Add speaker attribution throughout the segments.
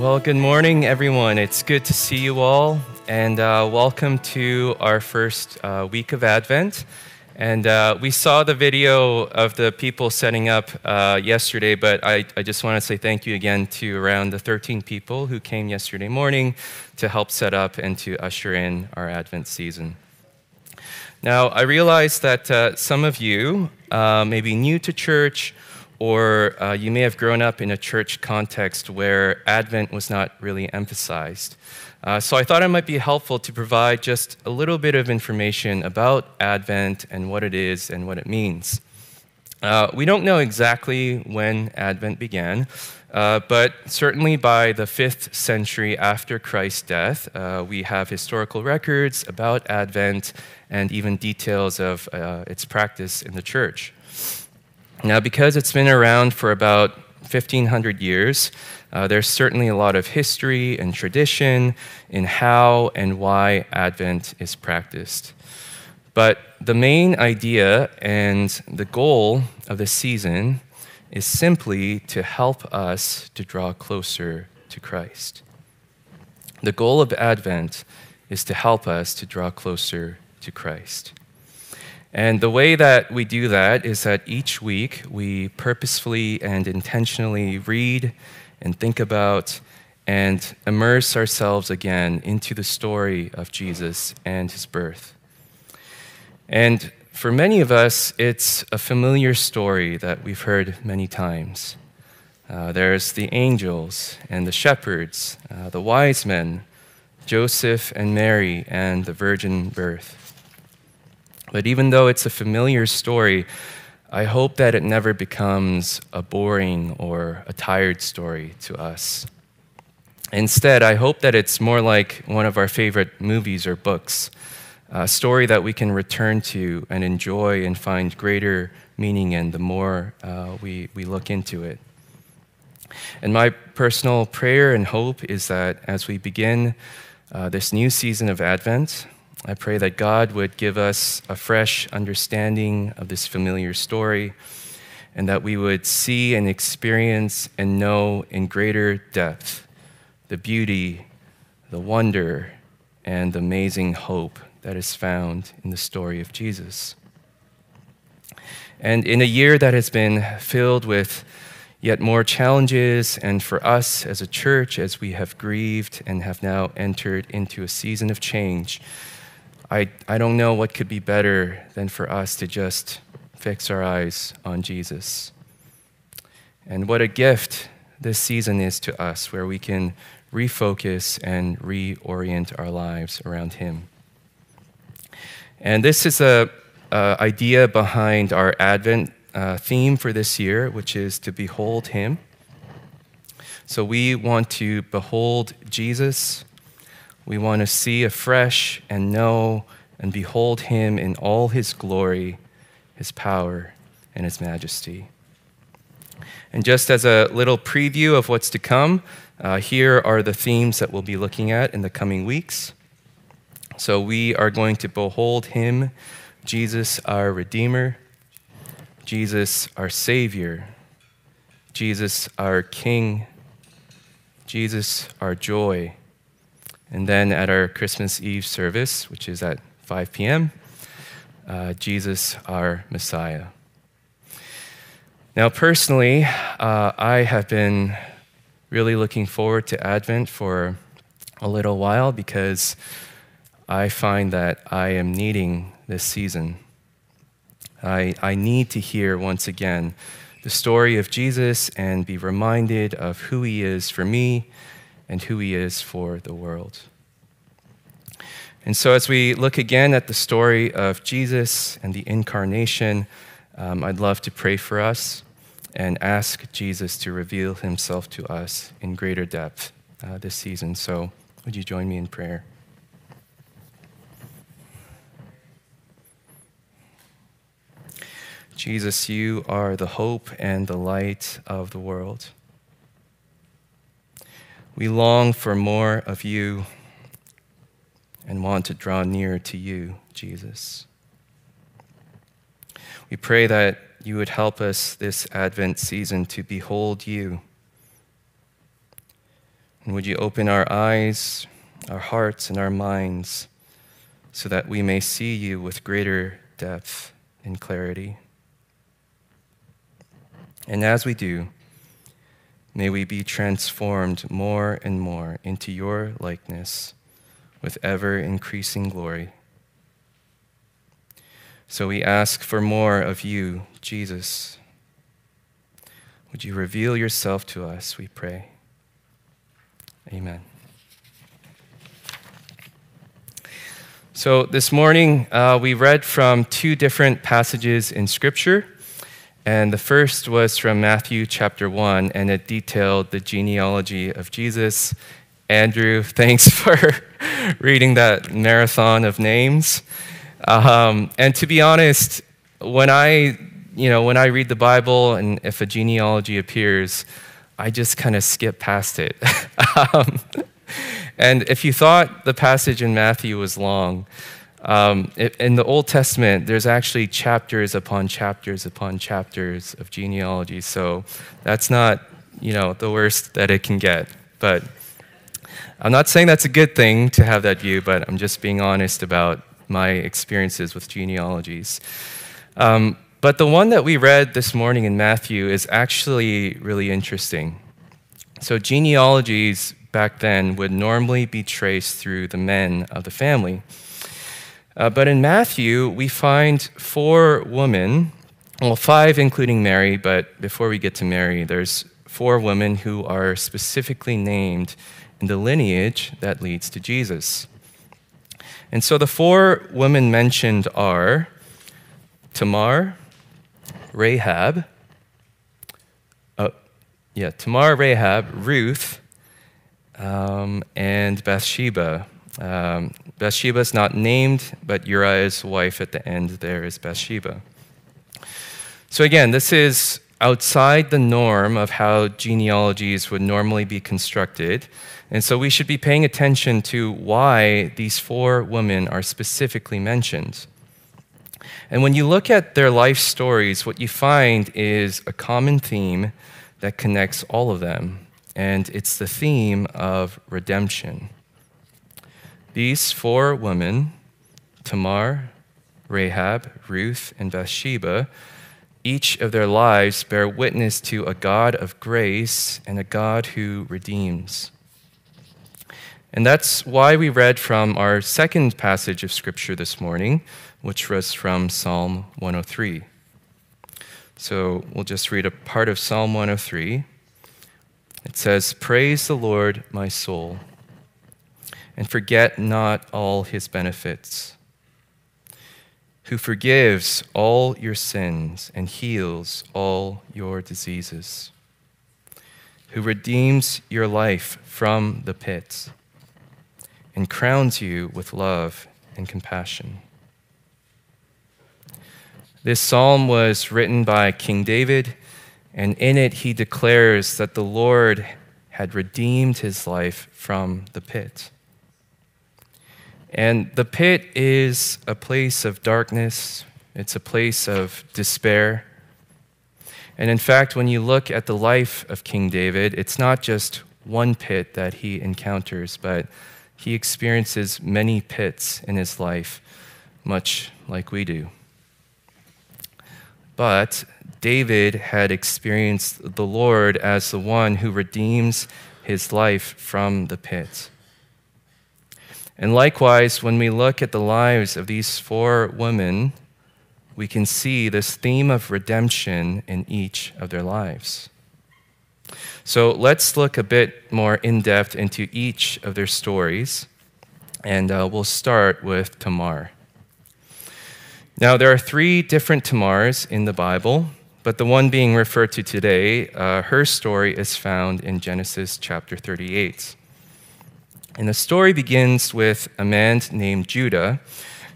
Speaker 1: Well, good morning, everyone. It's good to see you all, and uh, welcome to our first uh, week of Advent. And uh, we saw the video of the people setting up uh, yesterday, but I, I just want to say thank you again to around the 13 people who came yesterday morning to help set up and to usher in our Advent season. Now, I realize that uh, some of you uh, may be new to church or uh, you may have grown up in a church context where Advent was not really emphasized. Uh, so I thought it might be helpful to provide just a little bit of information about Advent and what it is and what it means. Uh, we don't know exactly when Advent began, uh, but certainly by the fifth century after Christ's death, uh, we have historical records about Advent and even details of uh, its practice in the church. Now, because it's been around for about 1500 years, uh, there's certainly a lot of history and tradition in how and why Advent is practiced. But the main idea and the goal of the season is simply to help us to draw closer to Christ. The goal of Advent is to help us to draw closer to Christ. And the way that we do that is that each week we purposefully and intentionally read and think about and immerse ourselves again into the story of Jesus and his birth. And for many of us, it's a familiar story that we've heard many times. Uh, there's the angels and the shepherds, uh, the wise men, Joseph and Mary, and the virgin birth. But even though it's a familiar story, I hope that it never becomes a boring or a tired story to us. Instead, I hope that it's more like one of our favorite movies or books, a story that we can return to and enjoy and find greater meaning in the more uh, we, we look into it. And my personal prayer and hope is that as we begin uh, this new season of Advent, I pray that God would give us a fresh understanding of this familiar story and that we would see and experience and know in greater depth the beauty, the wonder, and the amazing hope that is found in the story of Jesus. And in a year that has been filled with yet more challenges, and for us as a church, as we have grieved and have now entered into a season of change, I, I don't know what could be better than for us to just fix our eyes on Jesus. And what a gift this season is to us, where we can refocus and reorient our lives around Him. And this is a, idea behind our Advent uh, theme for this year, which is to behold Him. So we want to behold Jesus we want to see afresh and know and behold him in all his glory, his power, and his majesty. And just as a little preview of what's to come, uh, here are the themes that we'll be looking at in the coming weeks. So we are going to behold him, Jesus, our Redeemer, Jesus, our Savior, Jesus, our King, Jesus, our joy and then at our Christmas Eve service, which is at 5 p.m., uh, Jesus, our Messiah. Now, personally, uh, I have been really looking forward to Advent for a little while because I find that I am needing this season. I, I need to hear once again the story of Jesus and be reminded of who he is for me and who he is for the world. And so, as we look again at the story of Jesus and the incarnation, um, I'd love to pray for us and ask Jesus to reveal himself to us in greater depth uh, this season. So, would you join me in prayer? Jesus, you are the hope and the light of the world. We long for more of you and want to draw near to you, Jesus. We pray that you would help us this Advent season to behold you, And would you open our eyes, our hearts, and our minds so that we may see you with greater depth and clarity? And as we do, may we be transformed more and more into your likeness with ever increasing glory. So we ask for more of you, Jesus. Would you reveal yourself to us, we pray. Amen. So this morning, uh, we read from two different passages in Scripture. And the first was from Matthew chapter 1, and it detailed the genealogy of Jesus. Andrew, thanks for reading that marathon of names. Um, and to be honest, when I, you know, when I read the Bible and if a genealogy appears, I just kind of skip past it. um, and if you thought the passage in Matthew was long, um, in the Old Testament, there's actually chapters upon chapters upon chapters of genealogy. So that's not, you know, the worst that it can get. But I'm not saying that's a good thing to have that view, but I'm just being honest about my experiences with genealogies. Um, but the one that we read this morning in Matthew is actually really interesting. So, genealogies back then would normally be traced through the men of the family. Uh, but in Matthew, we find four women, well, five including Mary, but before we get to Mary, there's four women who are specifically named in the lineage that leads to Jesus. And so the four women mentioned are Tamar, Rahab, uh, yeah, Tamar, Rahab, Ruth, um, and Bathsheba. Um, Bathsheba is not named, but Uriah's wife at the end there is Bathsheba. So again, this is outside the norm of how genealogies would normally be constructed. And so we should be paying attention to why these four women are specifically mentioned. And when you look at their life stories, what you find is a common theme that connects all of them, and it's the theme of redemption. These four women, Tamar, Rahab, Ruth, and Bathsheba, each of their lives bear witness to a God of grace and a God who redeems. And that's why we read from our second passage of Scripture this morning, which was from Psalm 103. So we'll just read a part of Psalm 103. It says, Praise the Lord, my soul, and forget not all his benefits who forgives all your sins and heals all your diseases, who redeems your life from the pit and crowns you with love and compassion. This psalm was written by King David, and in it he declares that the Lord had redeemed his life from the pit. And the pit is a place of darkness, it's a place of despair. And in fact, when you look at the life of King David, it's not just one pit that he encounters, but he experiences many pits in his life, much like we do. But David had experienced the Lord as the one who redeems his life from the pit. And likewise, when we look at the lives of these four women, we can see this theme of redemption in each of their lives. So let's look a bit more in depth into each of their stories, and uh, we'll start with Tamar. Now, there are three different Tamars in the Bible, but the one being referred to today, uh, her story is found in Genesis chapter 38. And the story begins with a man named Judah,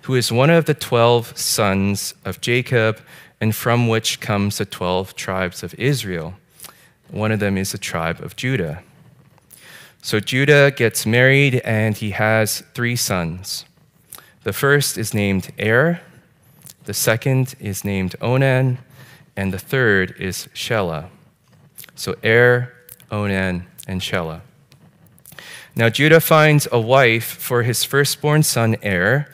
Speaker 1: who is one of the 12 sons of Jacob, and from which comes the 12 tribes of Israel. One of them is the tribe of Judah. So Judah gets married and he has three sons. The first is named Er, the second is named Onan, and the third is Shelah. So Er, Onan, and Shelah. Now Judah finds a wife for his firstborn son Er,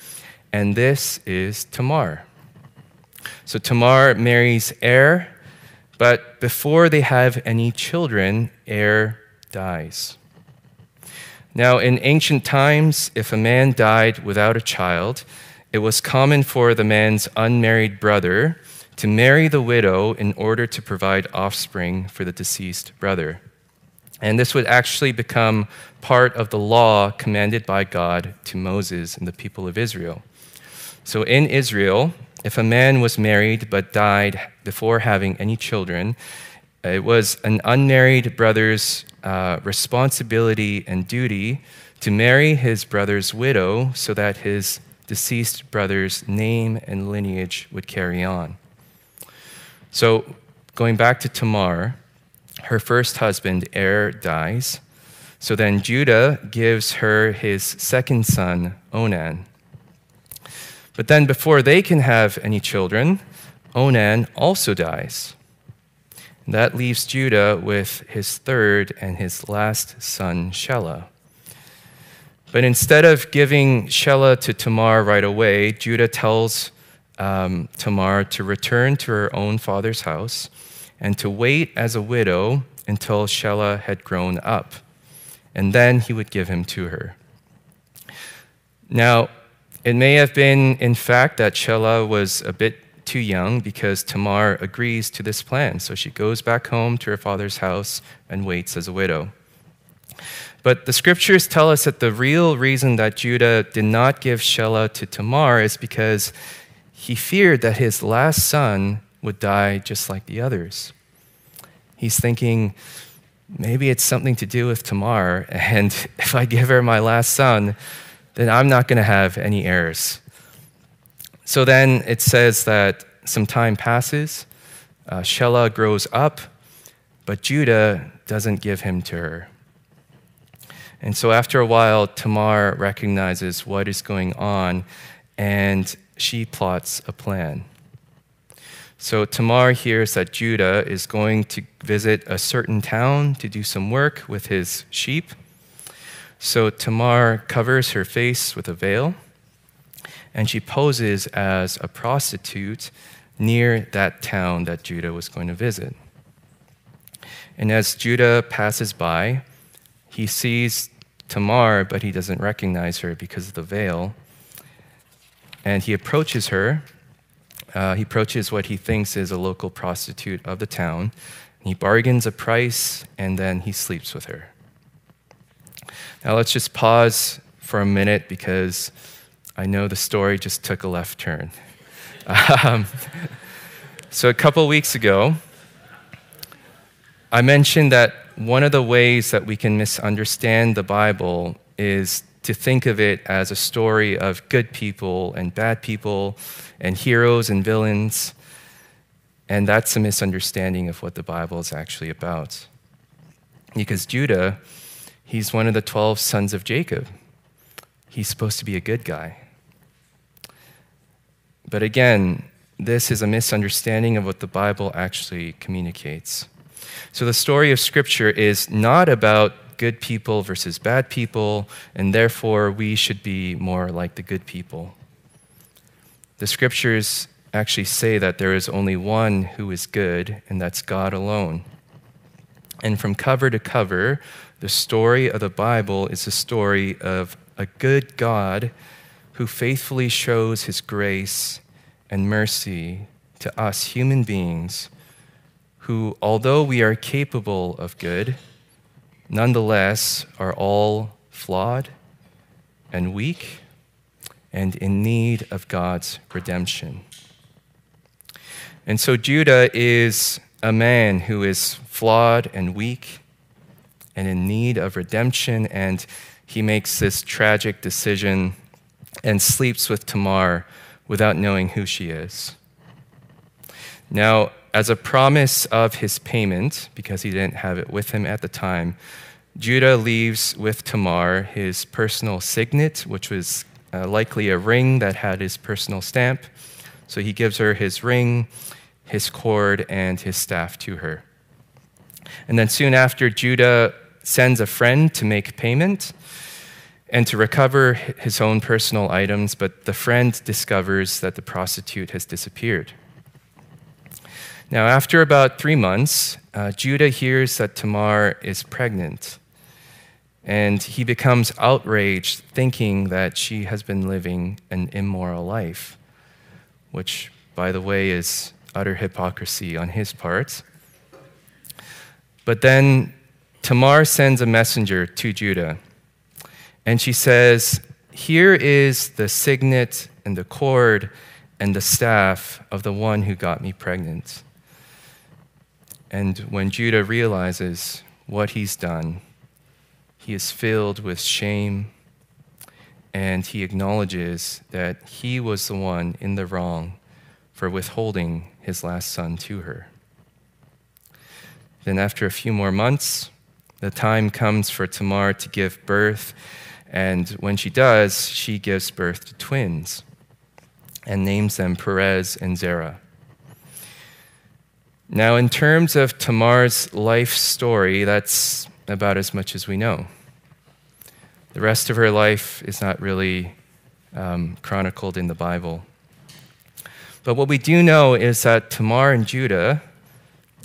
Speaker 1: and this is Tamar. So Tamar marries Er, but before they have any children, Er dies. Now, in ancient times, if a man died without a child, it was common for the man's unmarried brother to marry the widow in order to provide offspring for the deceased brother. And this would actually become part of the law commanded by God to Moses and the people of Israel. So in Israel, if a man was married but died before having any children, it was an unmarried brother's uh, responsibility and duty to marry his brother's widow so that his deceased brother's name and lineage would carry on. So, going back to Tamar, her first husband, Er, dies. So then Judah gives her his second son, Onan. But then, before they can have any children, Onan also dies. And that leaves Judah with his third and his last son, Shelah. But instead of giving Shelah to Tamar right away, Judah tells um, Tamar to return to her own father's house and to wait as a widow until Shelah had grown up. And then he would give him to her. Now, it may have been, in fact, that Shelah was a bit too young because Tamar agrees to this plan. So she goes back home to her father's house and waits as a widow. But the scriptures tell us that the real reason that Judah did not give Shelah to Tamar is because he feared that his last son would die just like the others. He's thinking, maybe it's something to do with Tamar, and if I give her my last son, then I'm not going to have any heirs. So then it says that some time passes, uh, Shelah grows up, but Judah doesn't give him to her. And so after a while, Tamar recognizes what is going on and she plots a plan. So Tamar hears that Judah is going to visit a certain town to do some work with his sheep. So Tamar covers her face with a veil and she poses as a prostitute near that town that Judah was going to visit. And as Judah passes by, he sees Tamar, but he doesn't recognize her because of the veil. And he approaches her. Uh, he approaches what he thinks is a local prostitute of the town. He bargains a price and then he sleeps with her. Now let's just pause for a minute because I know the story just took a left turn. Um, so, a couple weeks ago, I mentioned that one of the ways that we can misunderstand the Bible is to think of it as a story of good people and bad people and heroes and villains. And that's a misunderstanding of what the Bible is actually about. Because Judah, he's one of the 12 sons of Jacob. He's supposed to be a good guy. But again, this is a misunderstanding of what the Bible actually communicates. So the story of Scripture is not about good people versus bad people, and therefore we should be more like the good people. The scriptures actually say that there is only one who is good, and that's God alone. And from cover to cover, the story of the Bible is the story of a good God who faithfully shows his grace and mercy to us human beings who, although we are capable of good, nonetheless are all flawed and weak and in need of God's redemption. And so Judah is a man who is flawed and weak and in need of redemption, and he makes this tragic decision and sleeps with Tamar without knowing who she is. Now, as a promise of his payment, because he didn't have it with him at the time, Judah leaves with Tamar his personal signet, which was uh, likely a ring that had his personal stamp. So he gives her his ring, his cord, and his staff to her. And then soon after, Judah sends a friend to make payment and to recover his own personal items, but the friend discovers that the prostitute has disappeared. Now, after about three months, uh, Judah hears that Tamar is pregnant, and he becomes outraged, thinking that she has been living an immoral life, which, by the way, is utter hypocrisy on his part. But then Tamar sends a messenger to Judah and she says, Here is the signet and the cord and the staff of the one who got me pregnant. And when Judah realizes what he's done, he is filled with shame and he acknowledges that he was the one in the wrong for withholding his last son to her. Then, after a few more months, the time comes for Tamar to give birth and when she does, she gives birth to twins and names them Perez and Zerah. Now, in terms of Tamar's life story, that's about as much as we know. The rest of her life is not really um, chronicled in the Bible. But what we do know is that Tamar and Judah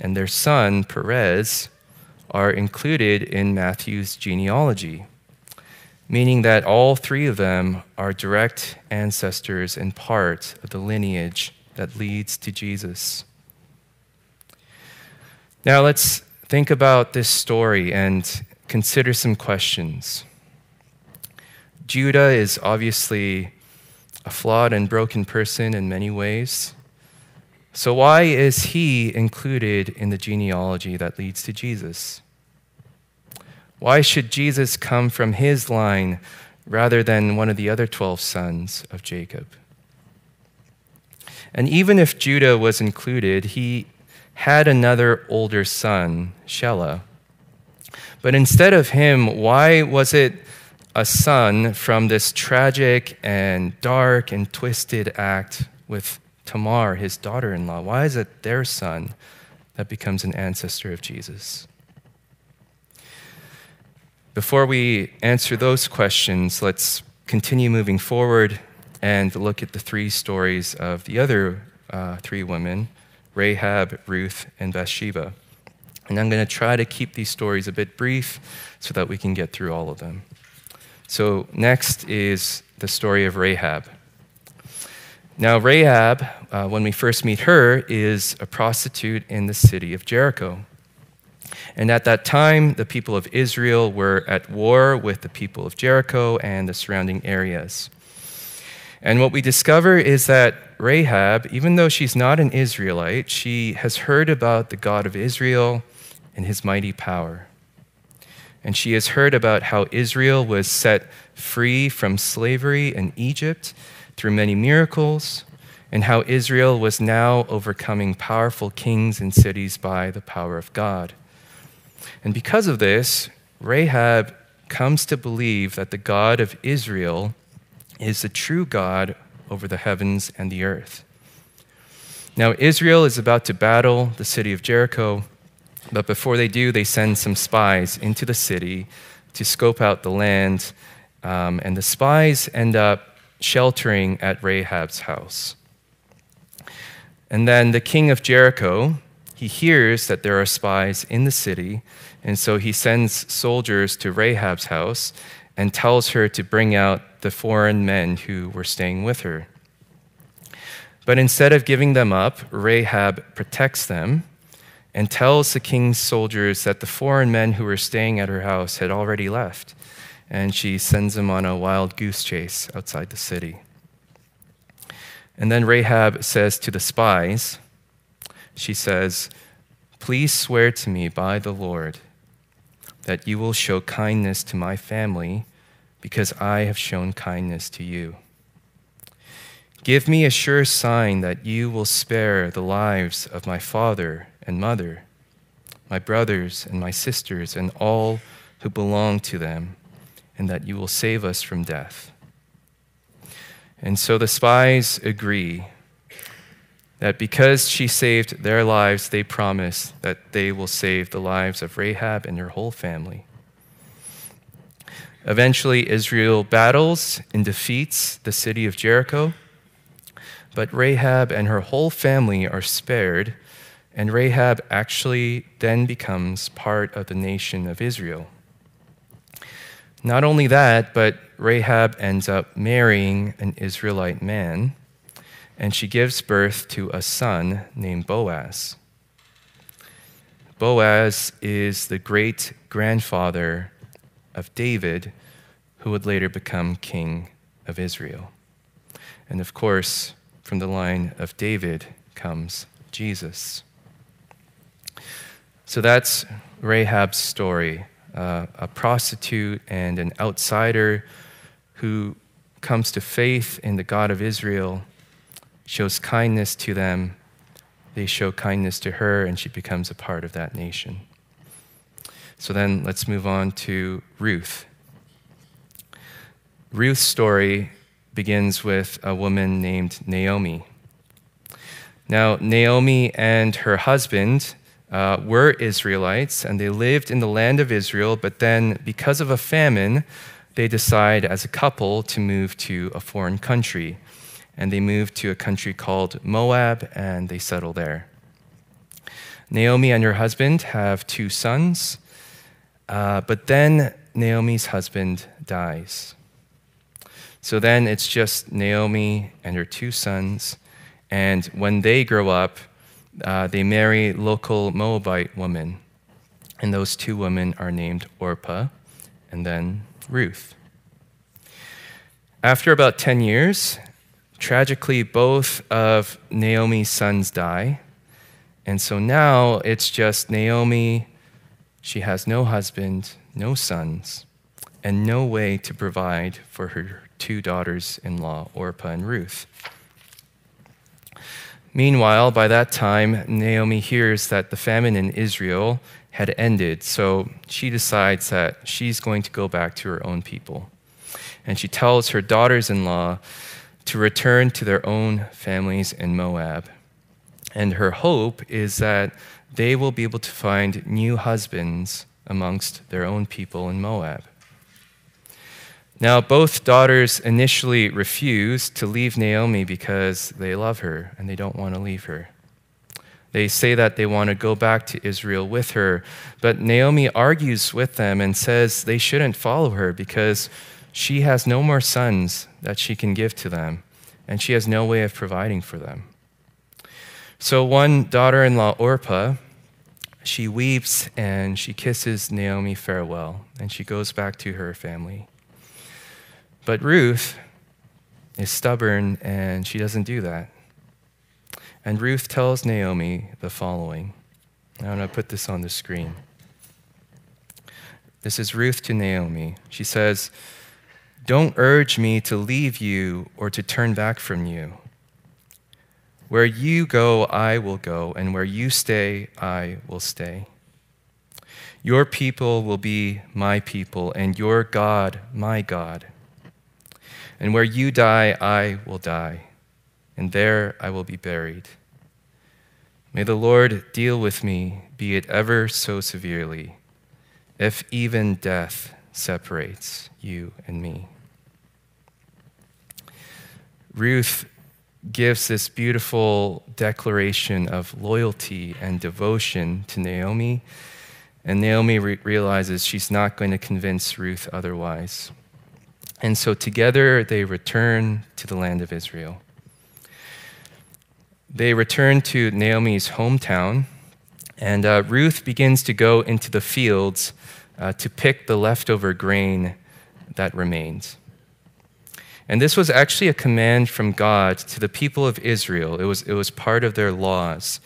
Speaker 1: and their son, Perez, are included in Matthew's genealogy meaning that all three of them are direct ancestors and part of the lineage that leads to Jesus. Now let's think about this story and consider some questions. Judah is obviously a flawed and broken person in many ways. So, why is he included in the genealogy that leads to Jesus? Why should Jesus come from his line rather than one of the other 12 sons of Jacob? And even if Judah was included, he had another older son, Shelah. But instead of him, why was it a son from this tragic and dark and twisted act with Tamar, his daughter in law? Why is it their son that becomes an ancestor of Jesus? Before we answer those questions, let's continue moving forward and look at the three stories of the other uh, three women Rahab, Ruth, and Bathsheba. And I'm going to try to keep these stories a bit brief so that we can get through all of them. So, next is the story of Rahab. Now, Rahab, uh, when we first meet her, is a prostitute in the city of Jericho. And at that time, the people of Israel were at war with the people of Jericho and the surrounding areas. And what we discover is that Rahab, even though she's not an Israelite, she has heard about the God of Israel and his mighty power. And she has heard about how Israel was set free from slavery in Egypt through many miracles, and how Israel was now overcoming powerful kings and cities by the power of God. And because of this, Rahab comes to believe that the God of Israel is the true God over the heavens and the earth. Now, Israel is about to battle the city of Jericho, but before they do, they send some spies into the city to scope out the land. Um, and the spies end up sheltering at Rahab's house. And then the king of Jericho, he hears that there are spies in the city, and so he sends soldiers to Rahab's house and tells her to bring out the foreign men who were staying with her. But instead of giving them up, Rahab protects them and tells the king's soldiers that the foreign men who were staying at her house had already left, and she sends them on a wild goose chase outside the city. And then Rahab says to the spies, she says, Please swear to me by the Lord that you will show kindness to my family because I have shown kindness to you. Give me a sure sign that you will spare the lives of my father and mother, my brothers and my sisters, and all who belong to them, and that you will save us from death. And so the spies agree that because she saved their lives, they promise that they will save the lives of Rahab and her whole family. Eventually, Israel battles and defeats the city of Jericho. But Rahab and her whole family are spared, and Rahab actually then becomes part of the nation of Israel. Not only that, but Rahab ends up marrying an Israelite man, and she gives birth to a son named Boaz. Boaz is the great grandfather of David, who would later become king of Israel. And of course, from the line of David comes Jesus. So that's Rahab's story uh, a prostitute and an outsider who comes to faith in the God of Israel, shows kindness to them. They show kindness to her, and she becomes a part of that nation. So then let's move on to Ruth. Ruth's story begins with a woman named Naomi. Now, Naomi and her husband uh, were Israelites, and they lived in the land of Israel, but then, because of a famine, they decide as a couple to move to a foreign country. And they move to a country called Moab, and they settle there. Naomi and her husband have two sons. Uh, but then Naomi's husband dies. So then it's just Naomi and her two sons. And when they grow up, uh, they marry local Moabite women. And those two women are named Orpah and then Ruth. After about 10 years, tragically, both of Naomi's sons die. And so now it's just Naomi she has no husband, no sons, and no way to provide for her two daughters in law, Orpah and Ruth. Meanwhile, by that time, Naomi hears that the famine in Israel had ended, so she decides that she's going to go back to her own people. And she tells her daughters in law to return to their own families in Moab. And her hope is that they will be able to find new husbands amongst their own people in Moab. Now, both daughters initially refuse to leave Naomi because they love her and they don't want to leave her. They say that they want to go back to Israel with her, but Naomi argues with them and says they shouldn't follow her because she has no more sons that she can give to them, and she has no way of providing for them. So, one daughter in law, Orpah, she weeps and she kisses Naomi farewell, and she goes back to her family. But Ruth is stubborn and she doesn't do that. And Ruth tells Naomi the following. I'm going to put this on the screen. This is Ruth to Naomi. She says, Don't urge me to leave you or to turn back from you. Where you go, I will go, and where you stay, I will stay. Your people will be my people, and your God, my God. And where you die, I will die, and there I will be buried. May the Lord deal with me, be it ever so severely, if even death separates you and me. Ruth gives this beautiful declaration of loyalty and devotion to Naomi. And Naomi re- realizes she's not going to convince Ruth otherwise. And so together they return to the land of Israel. They return to Naomi's hometown, and uh, Ruth begins to go into the fields uh, to pick the leftover grain that remains. And this was actually a command from God to the people of Israel. It was, it was part of their laws.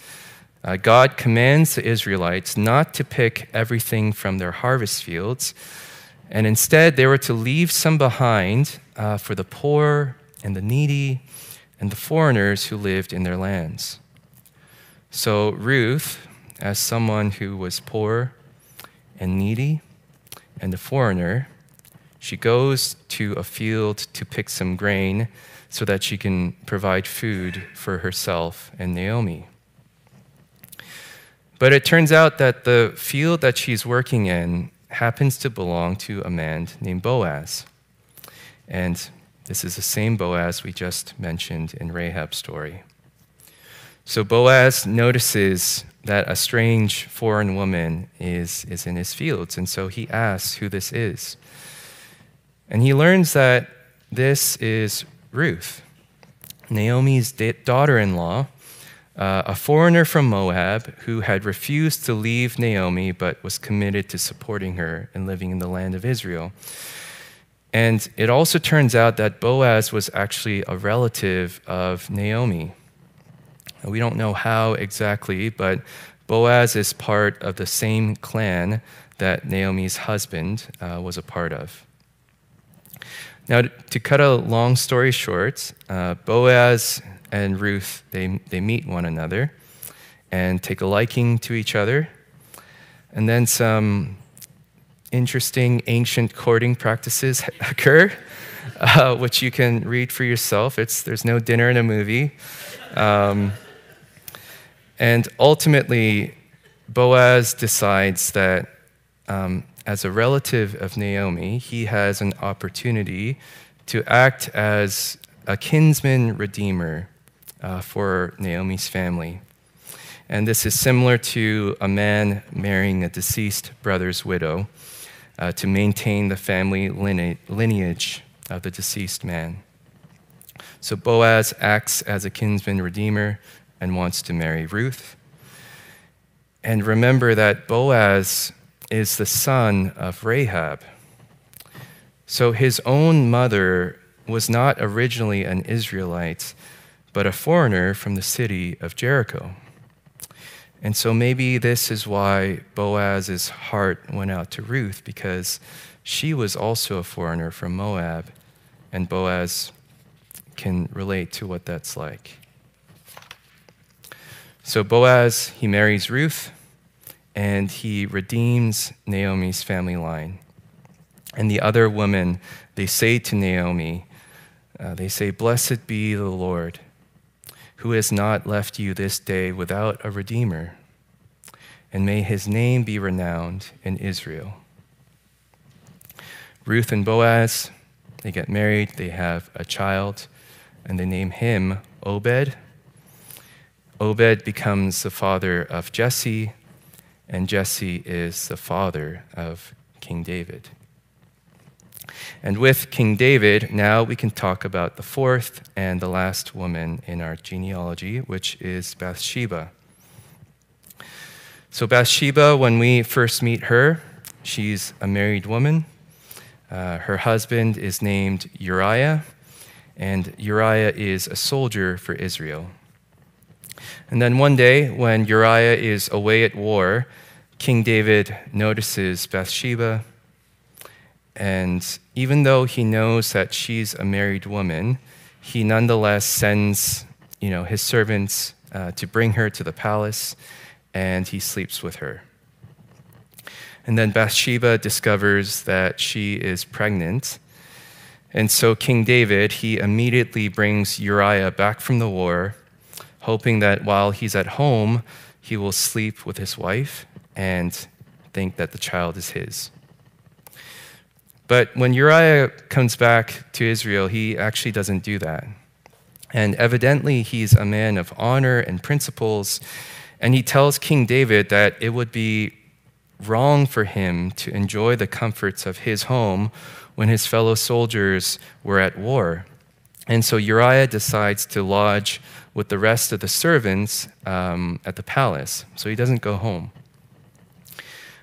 Speaker 1: Uh, God commands the Israelites not to pick everything from their harvest fields, and instead they were to leave some behind uh, for the poor and the needy and the foreigners who lived in their lands. So, Ruth, as someone who was poor and needy and a foreigner, she goes to a field to pick some grain so that she can provide food for herself and Naomi. But it turns out that the field that she's working in happens to belong to a man named Boaz. And this is the same Boaz we just mentioned in Rahab's story. So Boaz notices that a strange foreign woman is, is in his fields, and so he asks who this is. And he learns that this is Ruth, Naomi's daughter in law, uh, a foreigner from Moab who had refused to leave Naomi but was committed to supporting her and living in the land of Israel. And it also turns out that Boaz was actually a relative of Naomi. We don't know how exactly, but Boaz is part of the same clan that Naomi's husband uh, was a part of. Now, to cut a long story short, uh, Boaz and Ruth, they, they meet one another and take a liking to each other. And then some interesting ancient courting practices occur, uh, which you can read for yourself. It's, there's no dinner in a movie. Um, and ultimately, Boaz decides that um, as a relative of Naomi, he has an opportunity to act as a kinsman redeemer uh, for Naomi's family. And this is similar to a man marrying a deceased brother's widow uh, to maintain the family lineage of the deceased man. So Boaz acts as a kinsman redeemer and wants to marry Ruth. And remember that Boaz is the son of Rahab. So his own mother was not originally an Israelite, but a foreigner from the city of Jericho. And so maybe this is why Boaz's heart went out to Ruth, because she was also a foreigner from Moab, and Boaz can relate to what that's like. So Boaz, he marries Ruth and he redeems Naomi's family line. And the other women, they say to Naomi, uh, they say, Blessed be the Lord, who has not left you this day without a redeemer, and may his name be renowned in Israel. Ruth and Boaz, they get married, they have a child, and they name him Obed. Obed becomes the father of Jesse, and Jesse is the father of King David. And with King David, now we can talk about the fourth and the last woman in our genealogy, which is Bathsheba. So, Bathsheba, when we first meet her, she's a married woman. Uh, her husband is named Uriah, and Uriah is a soldier for Israel. And then one day, when Uriah is away at war, King David notices Bathsheba, and even though he knows that she's a married woman, he nonetheless sends you know, his servants uh, to bring her to the palace, and he sleeps with her. And then Bathsheba discovers that she is pregnant. And so King David, he immediately brings Uriah back from the war, hoping that while he's at home, he will sleep with his wife and think that the child is his. But when Uriah comes back to Israel, he actually doesn't do that. And evidently, he's a man of honor and principles. And he tells King David that it would be wrong for him to enjoy the comforts of his home when his fellow soldiers were at war. And so Uriah decides to lodge with the rest of the servants um, at the palace. So he doesn't go home.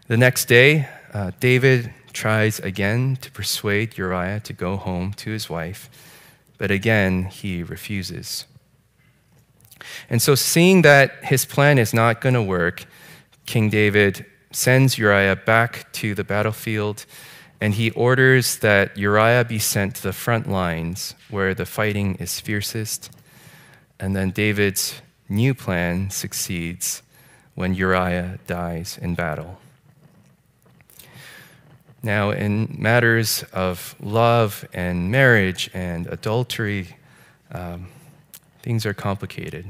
Speaker 1: The next day, uh, David tries again to persuade Uriah to go home to his wife, but again, he refuses. And so, seeing that his plan is not going to work, King David sends Uriah back to the battlefield and he orders that Uriah be sent to the front lines where the fighting is fiercest. And then David's new plan succeeds when Uriah dies in battle. Now, in matters of love and marriage and adultery, um, things are complicated.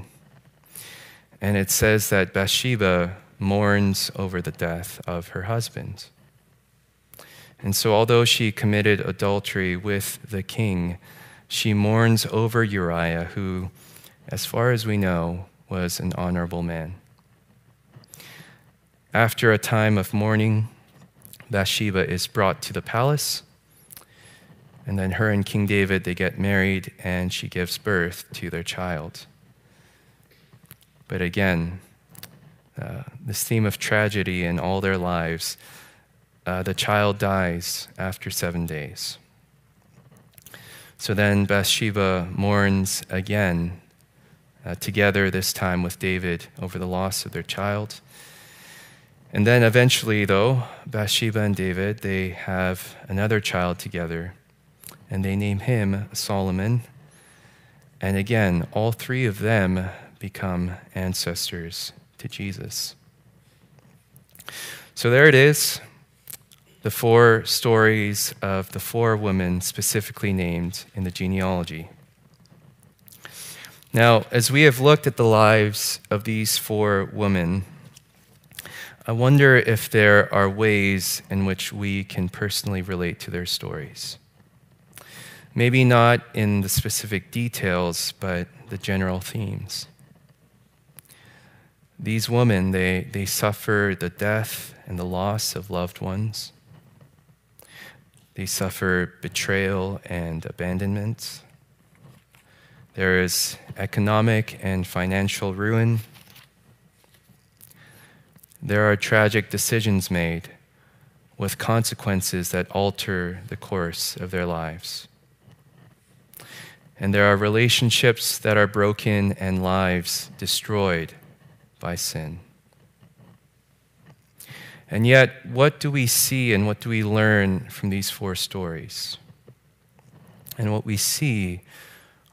Speaker 1: And it says that Bathsheba mourns over the death of her husband. And so, although she committed adultery with the king, she mourns over Uriah, who, as far as we know, was an honorable man. After a time of mourning, Bathsheba is brought to the palace. And then her and King David, they get married, and she gives birth to their child. But again, uh, this theme of tragedy in all their lives, uh, the child dies after seven days. So then Bathsheba mourns again, uh, together this time with David over the loss of their child. And then eventually, though, Bathsheba and David, they have another child together, and they name him Solomon. And again, all three of them become ancestors to Jesus. So there it is the four stories of the four women specifically named in the genealogy. Now, as we have looked at the lives of these four women, I wonder if there are ways in which we can personally relate to their stories. Maybe not in the specific details, but the general themes. These women, they, they suffer the death and the loss of loved ones. They suffer betrayal and abandonment. There is economic and financial ruin. There are tragic decisions made with consequences that alter the course of their lives. And there are relationships that are broken and lives destroyed by sin. And yet, what do we see and what do we learn from these four stories? And what we see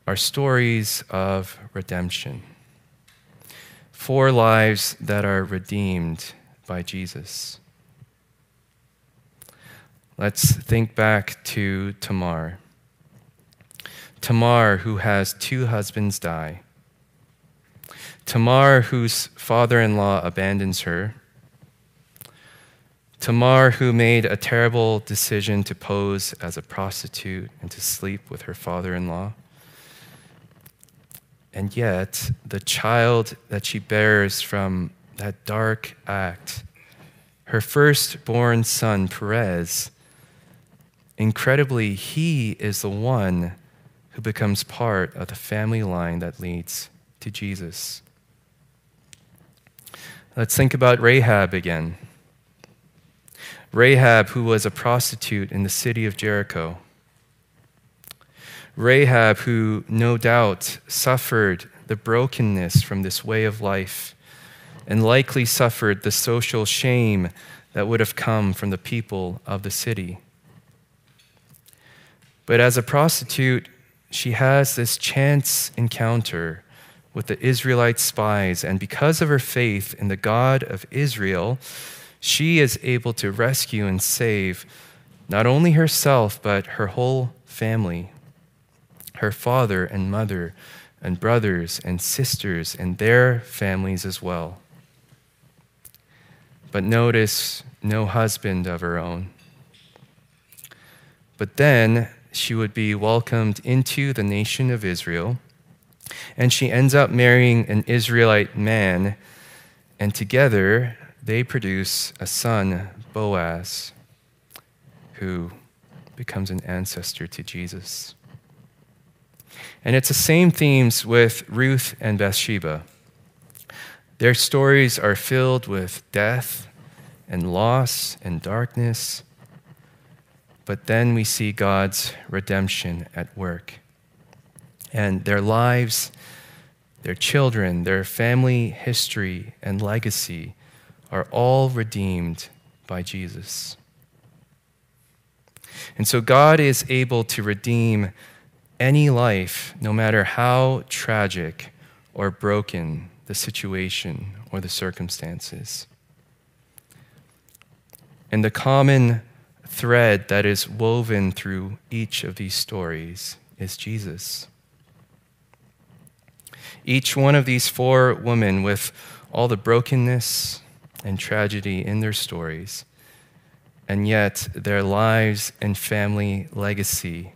Speaker 1: are stories of redemption. Four lives that are redeemed by Jesus. Let's think back to Tamar. Tamar, who has two husbands die. Tamar, whose father in law abandons her Tamar, who made a terrible decision to pose as a prostitute and to sleep with her father in law. And yet, the child that she bears from that dark act, her firstborn son, Perez, incredibly, he is the one who becomes part of the family line that leads to Jesus. Let's think about Rahab again. Rahab, who was a prostitute in the city of Jericho. Rahab, who no doubt suffered the brokenness from this way of life and likely suffered the social shame that would have come from the people of the city. But as a prostitute, she has this chance encounter with the Israelite spies, and because of her faith in the God of Israel, she is able to rescue and save not only herself, but her whole family, her father and mother, and brothers and sisters, and their families as well. But notice no husband of her own. But then she would be welcomed into the nation of Israel, and she ends up marrying an Israelite man, and together they produce a son, Boaz, who becomes an ancestor to Jesus. And it's the same themes with Ruth and Bathsheba. Their stories are filled with death and loss and darkness, but then we see God's redemption at work. And their lives, their children, their family history and legacy are all redeemed by Jesus. And so God is able to redeem any life, no matter how tragic or broken the situation or the circumstances. And the common thread that is woven through each of these stories is Jesus. Each one of these four women, with all the brokenness, and tragedy in their stories and yet their lives and family legacy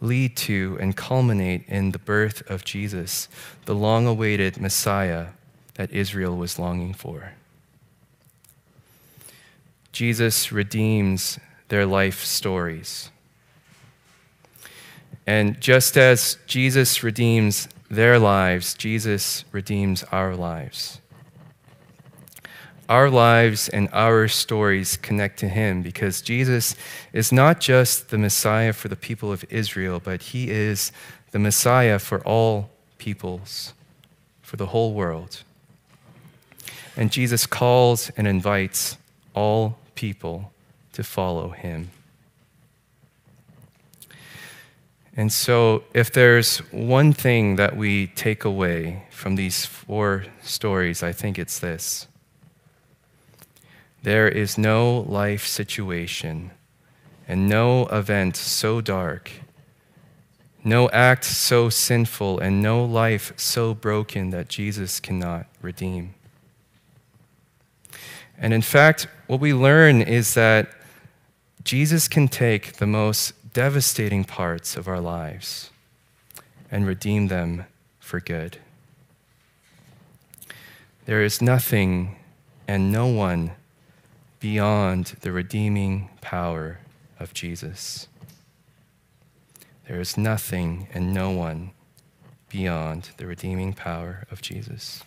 Speaker 1: lead to and culminate in the birth of Jesus, the long awaited Messiah that Israel was longing for. Jesus redeems their life stories. And just as Jesus redeems their lives, Jesus redeems our lives. Our lives and our stories connect to him because Jesus is not just the Messiah for the people of Israel, but he is the Messiah for all peoples, for the whole world. And Jesus calls and invites all people to follow him. And so, if there's one thing that we take away from these four stories, I think it's this there is no life situation and no event so dark, no act so sinful, and no life so broken that Jesus cannot redeem. And in fact, what we learn is that Jesus can take the most devastating parts of our lives and redeem them for good. There is nothing and no one beyond the redeeming power of Jesus. There is nothing and no one beyond the redeeming power of Jesus.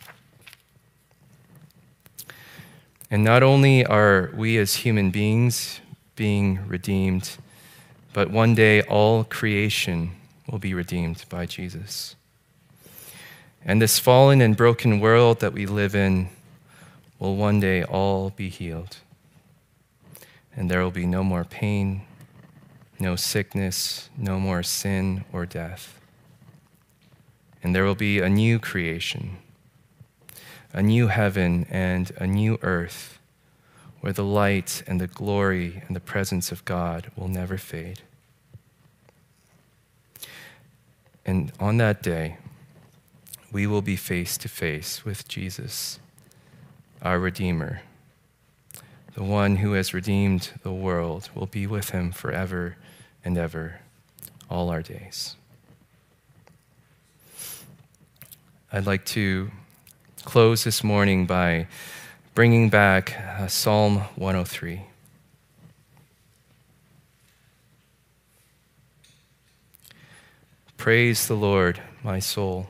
Speaker 1: And not only are we as human beings being redeemed, but one day all creation will be redeemed by Jesus. And this fallen and broken world that we live in will one day all be healed and there will be no more pain, no sickness, no more sin or death. And there will be a new creation, a new heaven and a new earth where the light and the glory and the presence of God will never fade. And on that day, we will be face to face with Jesus, our Redeemer the one who has redeemed the world, will be with him forever and ever, all our days. I'd like to close this morning by bringing back uh, Psalm 103. Praise the Lord, my soul,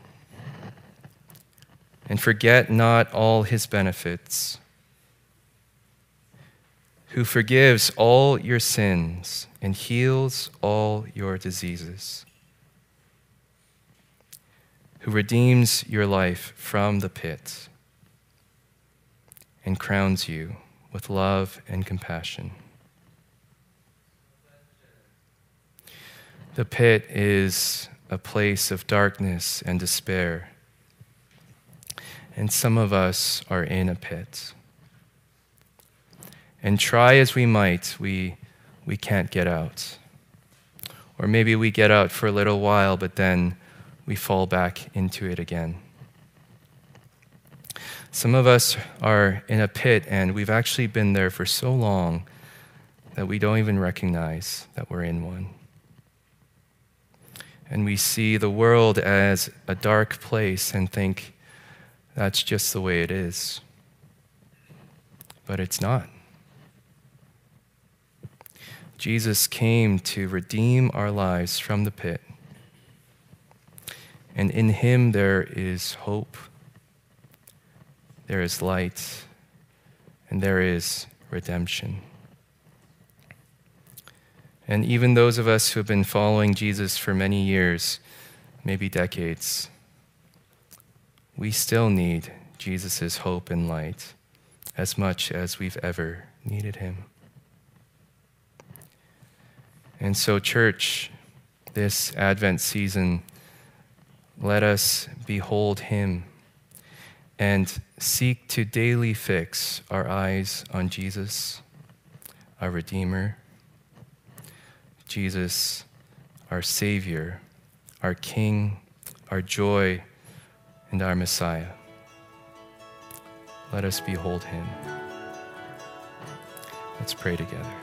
Speaker 1: and forget not all his benefits who forgives all your sins and heals all your diseases, who redeems your life from the pit and crowns you with love and compassion. The pit is a place of darkness and despair, and some of us are in a pit. And try as we might, we, we can't get out. Or maybe we get out for a little while, but then we fall back into it again. Some of us are in a pit, and we've actually been there for so long that we don't even recognize that we're in one. And we see the world as a dark place and think that's just the way it is. But it's not. Jesus came to redeem our lives from the pit. And in him there is hope, there is light, and there is redemption. And even those of us who have been following Jesus for many years, maybe decades, we still need Jesus' hope and light as much as we've ever needed him. And so, church, this Advent season, let us behold Him and seek to daily fix our eyes on Jesus, our Redeemer, Jesus, our Savior, our King, our joy, and our Messiah. Let us behold Him. Let's pray together.